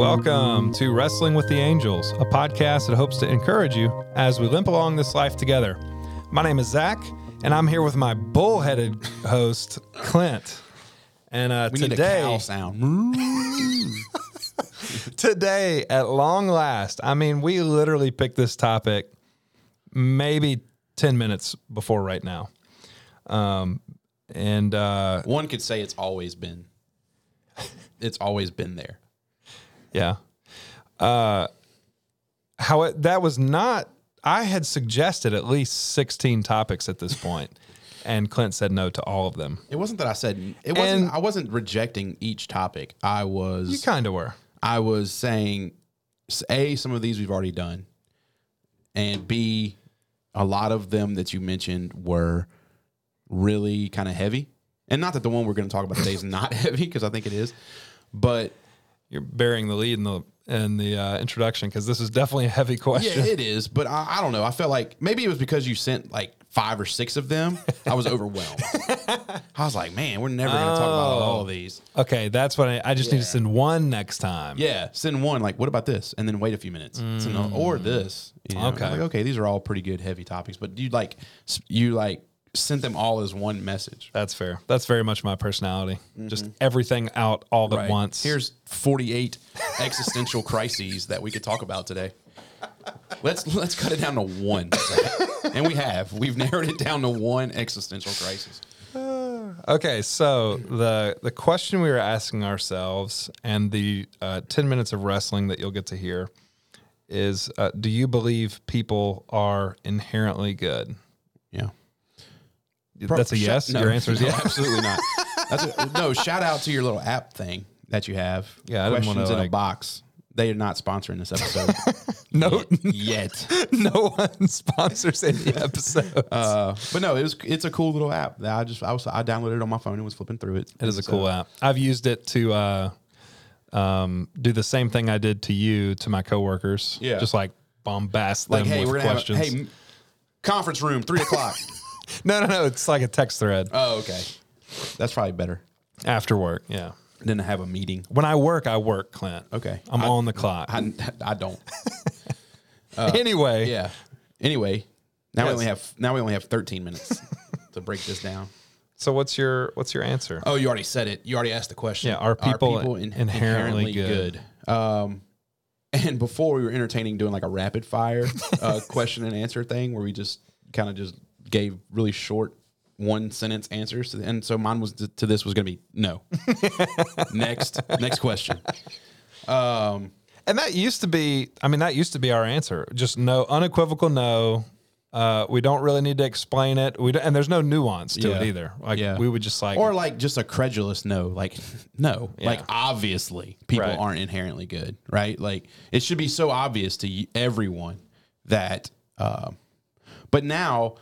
Welcome to Wrestling with the Angels, a podcast that hopes to encourage you as we limp along this life together. My name is Zach, and I'm here with my bullheaded host, Clint. And uh, We need a today, cow sound. today, at long last, I mean, we literally picked this topic maybe 10 minutes before right now. Um, and uh, One could say it's always been. It's always been there. Yeah. Uh, how it, that was not. I had suggested at least sixteen topics at this point, and Clint said no to all of them. It wasn't that I said it wasn't. And- I wasn't rejecting each topic. I was. You kind of were. I was saying, a some of these we've already done, and b a lot of them that you mentioned were really kind of heavy. And not that the one we're going to talk about today is not heavy because I think it is, but You're bearing the lead in the in the uh, introduction because this is definitely a heavy question. Yeah, it is, but I, I don't know. I felt like maybe it was because you sent like five or six of them. I was overwhelmed. I was like, man, we're never going to talk about all of these. okay, that's what I. I just need to send one next time. Yeah, send one like, what about this? And then wait a few minutes. Send another- or this. you know? Okay. Like, okay, these are all pretty good, heavy topics, but do you like you like sent them all as one message. That's fair. That's very much my personality. Just everything out all at Mm-hmm. Right. once. Here's 48 existential crises that we could talk about today. Let's let's cut it down to one. and we have. We've narrowed it down to one existential crisis. Okay, so the the question we were asking ourselves, and the uh, ten minutes of wrestling that you'll get to hear, is: uh, Do you believe people are inherently good? Yeah. That's a Sh- yes. no, Your answer is no, yes. Absolutely not. That's a, no. Shout out to your little app thing that you have. Yeah, I questions wanna, in a box. They are not sponsoring this episode No, yet. no one sponsors any episodes. Uh, but no, it was. It's a cool little app that I just I was I downloaded it on my phone and was flipping through it. it is a cool app. I've used it to uh, um, do the same thing I did to you to my coworkers. Yeah. just like bombast them Like, hey, with questions. have a, hey conference room three o'clock. no, no, no. It's like a text thread oh, okay. That's probably better after work. Yeah. than to have a meeting. When I work, I work, Clint. Okay. I'm I- on the clock. I, I don't. anyway, Yeah. Anyway, now we Yes. only have now we only have 13 minutes to break this down. so what's your what's your answer? Oh, you already said it. You already asked the question. Yeah, are people in- inherently good? good? Um, and before we were entertaining doing like a rapid fire uh, question and answer thing where we just kind of just gave really short one sentence answers. And so mine was to, to this was going to be no. next, next question. Um, And that used to be, I mean, that used to be our answer. Just no, unequivocal no. Uh, we don't really need to explain it. We don't, and there's no nuance to it either. Like Yeah. we would just like, or like just a credulous no like no like obviously people Right. aren't inherently good right like it should be so obvious to everyone that um but now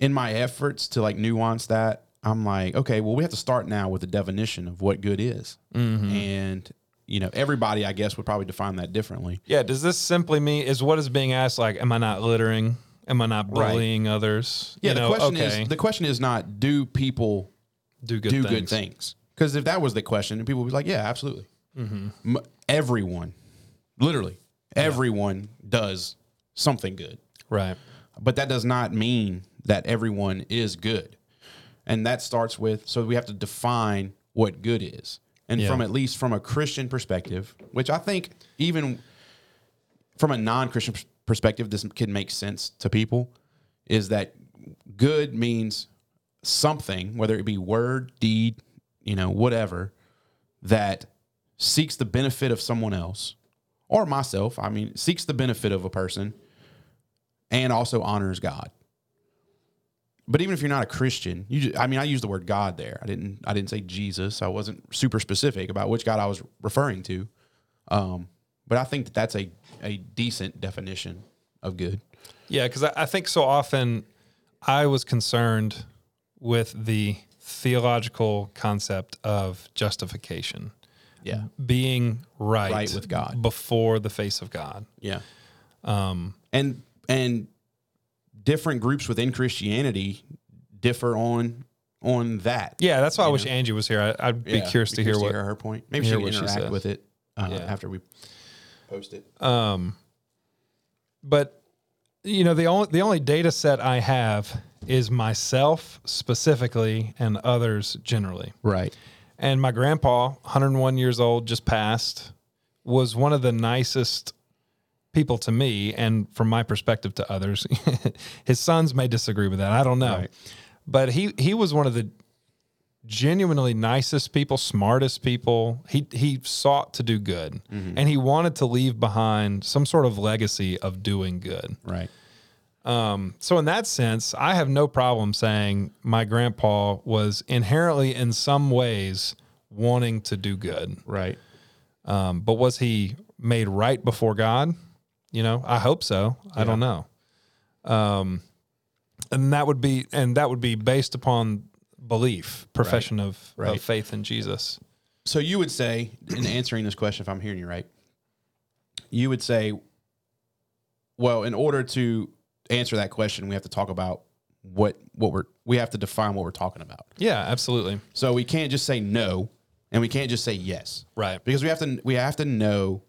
in my efforts to like nuance that i'm like okay well we have to start now with the definition of what good is Mm-hmm. and you know everybody i guess would probably define that differently yeah. Does this simply mean is what is being asked? Like, am I not littering? Am I not Right. bullying others? yeah You the know, question okay, is the question is not do people do good do things. good things. Because if that was the question, people would be like, yeah, absolutely. Mm-hmm. Everyone, literally, everyone does something good. Right. But that does not mean that everyone is good. And that starts with, so we have to define what good is. And Yeah. from at least from a Christian perspective, which I think even from a non Christian perspective, this can make sense to people, is that good means something, whether it be word, deed, you know, whatever, that seeks the benefit of someone else or myself. I mean, seeks the benefit of a person and also honors God. But even if you're not a Christian, you just, I mean, I used the word God there. I didn't I didn't say Jesus. I wasn't super specific about which God I was referring to. Um, but I think that that's a a decent definition of good. Yeah, because I, I think so often I was concerned with the theological concept of justification, Yeah. being right, Right with God. before the face of God. Yeah. Um, and and different groups within Christianity differ on on that. Yeah, that's why I wish Angie was here. I, I'd be Yeah, curious to hear what. her point. Maybe hear she can she interact says. with it uh, Yeah. after we. post it. Um, but you know the only the only data set I have is myself specifically and others generally. right. And my grandpa, 101 years old, just passed, was one of the nicest people to me and from my perspective to others. His sons may disagree with that. I don't know. Right. But he he was one of the genuinely nicest people, smartest people. He he sought to do good. And he wanted to leave behind some sort of legacy of doing good. Right. Um, So in that sense, I have no problem saying my grandpa was inherently in some ways wanting to do good. Right. Um, but was he made right before God? You know, I hope so. I don't know. Um, and that would be and that would be based upon belief, profession of, Right. of faith in Jesus. So you would say, in answering this question, if I'm hearing you right, you would say, well, in order to answer that question, we have to talk about what what we're we have to define what we're talking about. Yeah, absolutely. So we can't just say no, and we can't just say yes, Right. because we have to we have to know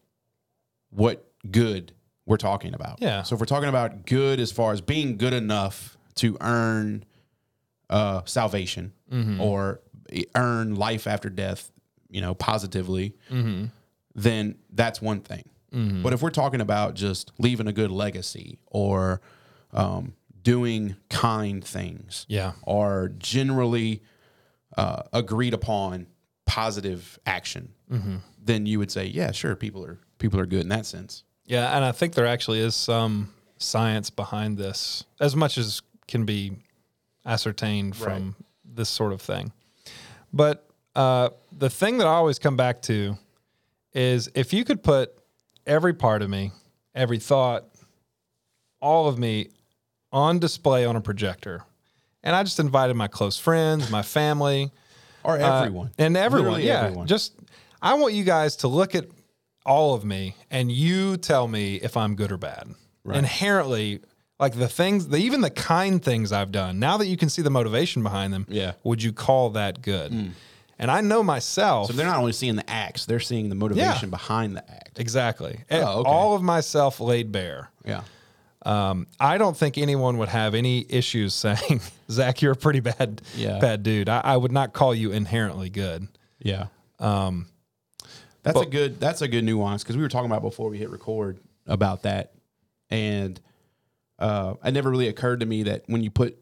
what good we're talking about. Yeah. So if we're talking about good as far as being good enough to earn uh, salvation or earn life after death, you know, positively, then that's one thing. But if we're talking about just leaving a good legacy or um, doing kind things, Yeah. or generally uh, agreed upon positive action, then you would say, yeah, sure, people are people are good in that sense. Yeah, and I think there actually is some science behind this, as much as can be ascertained from this sort of thing. But uh, the thing that I always come back to is if you could put every part of me, every thought, all of me on display on a projector, and I just invited my close friends, my family, Or uh, everyone. and everyone. Literally yeah, everyone. just I want you guys to look at all of me, and you tell me if I'm good or bad. Inherently, like the things, the, even the kind things I've done. Now that you can see the motivation behind them, Yeah. would you call that good? And I know myself. So they're not only seeing the acts, they're seeing the motivation behind the act. exactly. Oh, okay. All of myself laid bare. Yeah. Um, I don't think anyone would have any issues saying, Zach, you're a pretty bad, Yeah. bad dude. I, I would not call you inherently good. Yeah. Um, that's a good that's a good nuance because we were talking about before we hit record about that, and uh, it never really occurred to me that when you put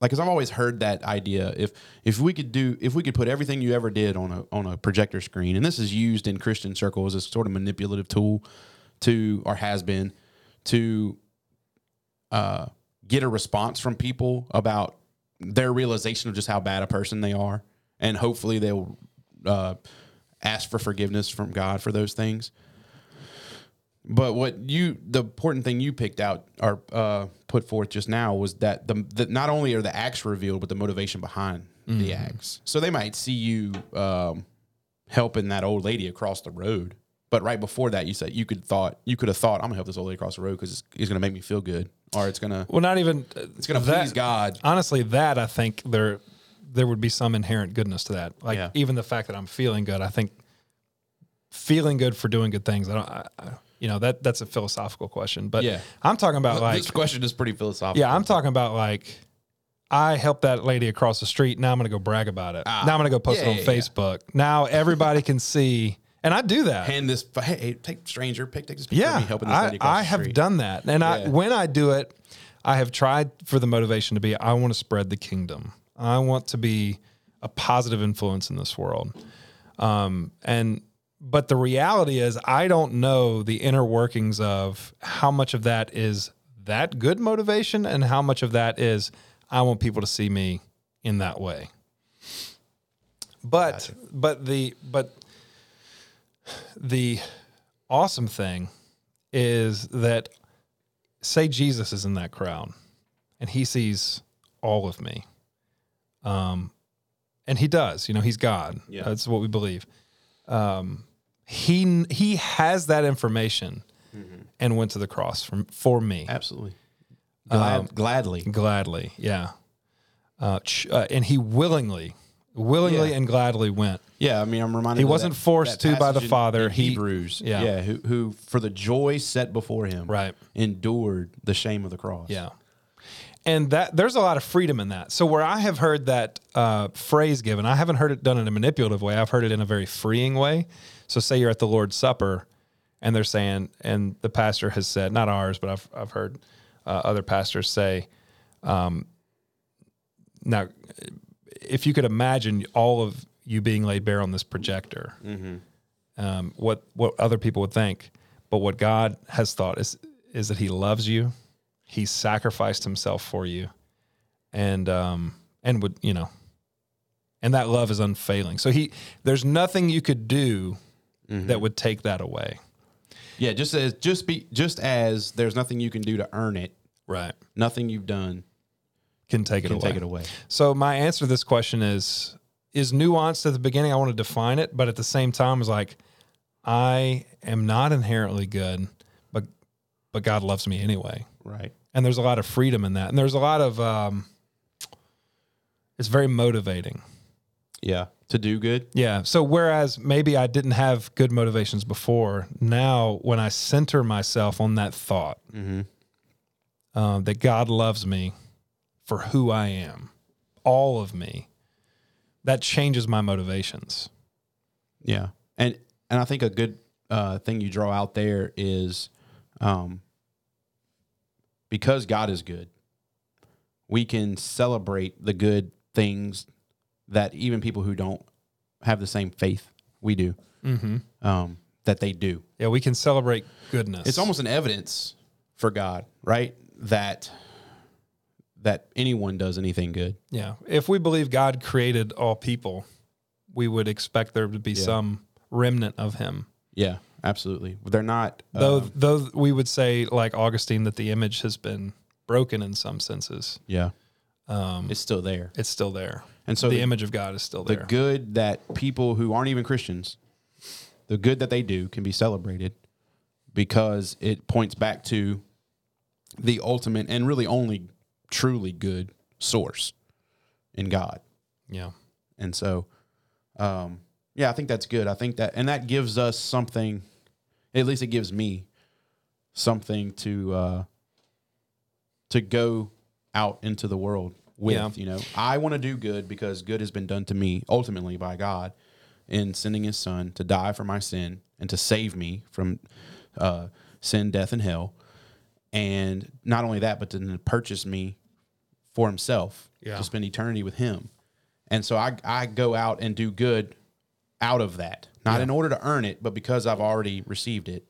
like because I've always heard that idea. If if we could do if we could put everything you ever did on a on a projector screen and this is used in Christian circles as a sort of manipulative tool to or has been to uh, get a response from people about their realization of just how bad a person they are, and hopefully they'll uh, ask for forgiveness from God for those things. But what you, the important thing you picked out or uh, put forth just now was that the, the not only are the acts revealed, but the motivation behind the acts. So they might see you um, helping that old lady across the road, but right before that, you said you could thought you could have thought I'm gonna help this old lady across the road because it's, it's gonna make me feel good, or it's gonna Well, not even it's gonna that- please God. honestly, that I think there there would be some inherent goodness to that. Like Yeah. even the fact that I'm feeling good, I think feeling good for doing good things. I don't, I, I, you know, that that's a philosophical question. But Yeah. I'm talking about like, this question is pretty philosophical. yeah, I'm talking about like. I helped that lady across the street. Now I'm going to go brag about it. now I'm going to go post Ah. yeah, it on yeah. Facebook. Now everybody can see, and I do that. hand this. Hey, take stranger, pick take this picture Yeah, helping this I, lady I have done that, and I when I do it, I have tried for the motivation to be I want to spread the kingdom. I want to be a positive influence in this world, um, and but the reality is I don't know the inner workings of how much of that is that good motivation and how much of that is I want people to see me in that way. But but the but the awesome thing is that say Jesus is in that crowd and he sees all of me. Um and he does, you know, he's God. Yeah. That's what we believe. Um he he has that information and went to the cross for, for me Absolutely. Glad, gladly. gladly. Yeah. Uh, ch- uh, and he willingly willingly Yeah. and gladly went. Yeah, I mean, I'm reminded. He wasn't forced to by the in- Father. in He- Hebrews, yeah. yeah, who, who for the joy set before him, Right. endured the shame of the cross. Yeah. And that there's a lot of freedom in that. So where I have heard that uh, phrase given, I haven't heard it done in a manipulative way. I've heard it in a very freeing way. So say you're at the Lord's Supper, and they're saying, and the pastor has said, not ours, but I've I've heard uh, other pastors say, um, now, if you could imagine all of you being laid bare on this projector, um, what what other people would think, but what God has thought is is that He loves you, He sacrificed Himself for you, and um and would you know, and that love is unfailing. So He there's nothing you could do that would take that away. yeah. Just as just be just as there's nothing you can do to earn it, Right. nothing you've done Can take it can away. take it away. So my answer to this question is is nuanced at the beginning. I want to define it, but at the same time, is like I am not inherently good, but but God loves me anyway, Right. And there's a lot of freedom in that, and there's a lot of um, it's very motivating. Yeah. To do good. Yeah. So whereas maybe I didn't have good motivations before, now when I center myself on that thought uh, that God loves me for who I am, all of me, that changes my motivations. Yeah, and and I think a good uh, thing you draw out there is, um, because God is good, we can celebrate the good things that even people who don't have the same faith we do, Mm-hmm. um, that they do. Yeah, we can celebrate goodness. It's almost an evidence for God, right? That that anyone does anything good. yeah. If we believe God created all people, we would expect there to be some remnant of Him. Yeah, absolutely. They're not. Though, um, though we would say, like Augustine, that the image has been broken in some senses. yeah, Um, it's still there. it's still there. And so the the- image of God is still there. the good that people who aren't even Christians, the good that they do can be celebrated because it points back to the ultimate and really only truly good source in God. yeah. And so, um, yeah, I think that's good. I think that, and that gives us something, at least it gives me something to, uh, to go out into the world with, Yeah. you know, I want to do good because good has been done to me ultimately by God in sending his son to die for my sin and to save me from, uh, sin, death, and hell. And not only that, but to purchase me for himself Yeah. to spend eternity with him. And so I, I go out and do good out of that, not in order to earn it, but because I've already received it.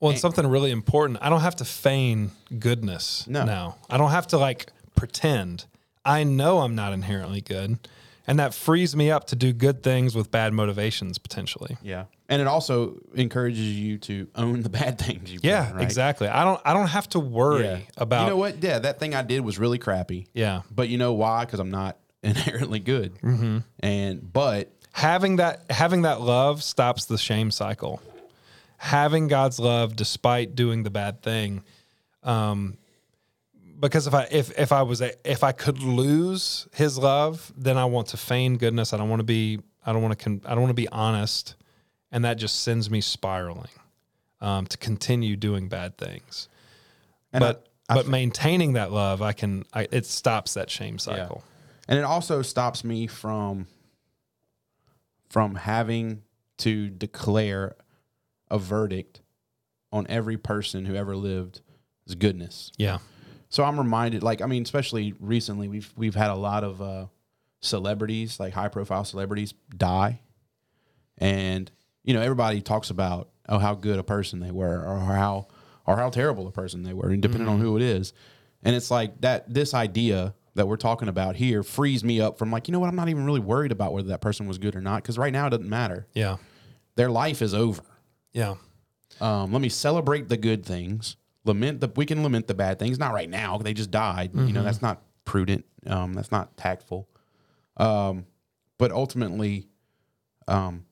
Well, and something really important. I don't have to feign goodness No. now. I don't have to like pretend. I know I'm not inherently good, and that frees me up to do good things with bad motivations potentially. Yeah. And it also encourages you to own the bad things you've Yeah, done, right? exactly. I don't. I don't have to worry Yeah. about. You know what? Yeah, that thing I did was really crappy. Yeah, But you know why? Because I'm not inherently good. Mm-hmm. And, but having that having that love stops the shame cycle. Having God's love despite doing the bad thing, um, because if I if if I was a, if I could lose His love, then I want to feign goodness. I don't want to be I don't want to con, I don't want to be honest, and that just sends me spiraling um, to continue doing bad things. And but I- I but maintaining that love, I can I, it stops that shame Yeah. cycle. And it also stops me from from having to declare a verdict on every person who ever lived as goodness. Yeah, So I'm reminded, like, I mean, especially recently, we've we've had a lot of uh, celebrities, like high profile celebrities, die, and you know everybody talks about oh how good a person they were or how or how terrible a person they were, and depending on who it is, and it's like that. This idea that we're talking about here frees me up from like you know what I'm not even really worried about whether that person was good or not because right now it doesn't matter. yeah, Their life is over. yeah. Um, let me celebrate the good things. Lament the we can lament the bad things. Not right now. They just died. You know that's not prudent. Um, that's not tactful. Um, but ultimately, um,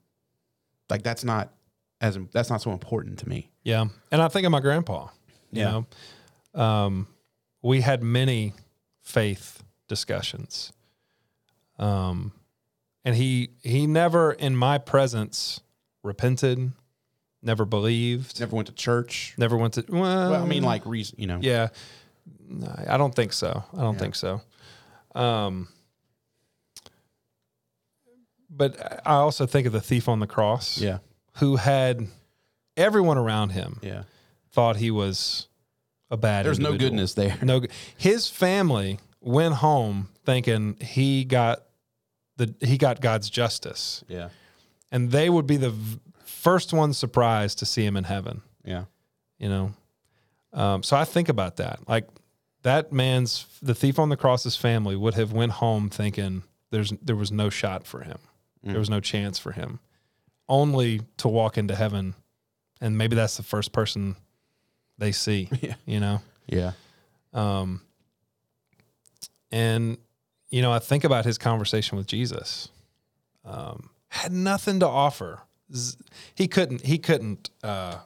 like that's not as that's not so important to me. Yeah. And I think of my grandpa. You Yeah. know, um, we had many faith discussions. Um, and he he never in my presence repented, never believed, Never went to church. never went to. Well, Well, I mean, like reason, you know. yeah, I don't think so. I don't think so. Um, but I also think of the thief on the cross, Yeah. who had everyone around him Yeah. thought he was a bad. There's no goodness there. No, good- his family went home thinking he got the he got God's justice, Yeah. and they would be the v- first ones surprised to see him in heaven. Yeah. You know, um, so I think about that. Like that man's the thief on the cross's family would have went home thinking there's there was no shot for him, there was no chance for him, only to walk into heaven, and maybe that's the first person they see. Yeah. You know. Yeah. Um, and you know, I think about his conversation with Jesus. Um, had nothing to offer. He couldn't. He couldn't. Uh,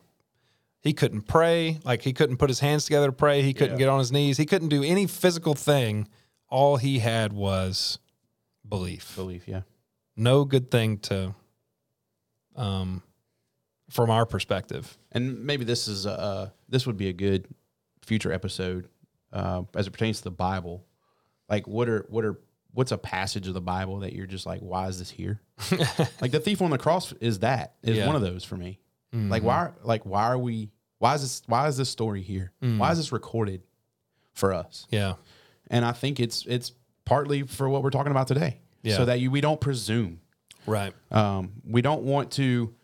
he couldn't pray. Like he couldn't put his hands together to pray. He couldn't Yeah. get on his knees. He couldn't do any physical thing. All he had was belief. Belief. Yeah. No good thing to. Um, from our perspective. And maybe this is uh this would be a good future episode uh, as it pertains to the Bible. Like, what are what are what's a passage of the Bible that you're just like, why is this here? like the thief on the cross is that is Yeah. one of those for me. Like why like why are we why is this why is this story here? Why is this recorded for us? Yeah. And I think it's it's partly for what we're talking about today. Yeah. So that you we don't presume. Right. Um, we don't want to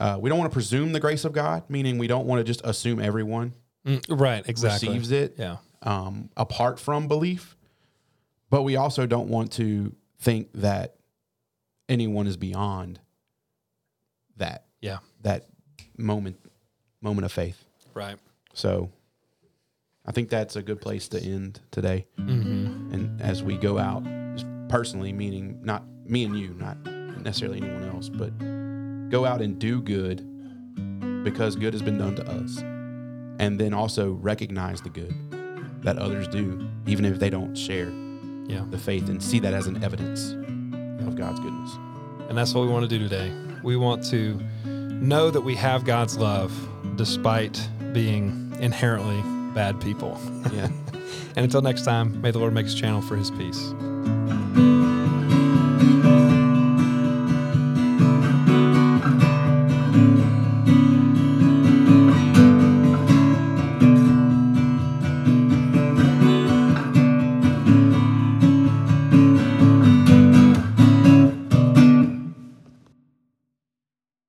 uh, we don't want to presume the grace of God, meaning we don't want to just assume everyone Mm, right. Exactly. receives it Yeah. um, apart from belief. But we also don't want to think that anyone is beyond that Yeah. that moment moment of faith. Right. So I think that's a good place to end today. Mm-hmm. And as we go out, personally, meaning not me and you, not necessarily anyone else, but go out and do good because good has been done to us. And then also recognize the good that others do, even if they don't share Yeah. the faith and see that as an evidence of God's goodness. And that's what we want to do today. We want to know that we have God's love despite being inherently bad people. Yeah. And until next time, may the Lord make his channel for his peace.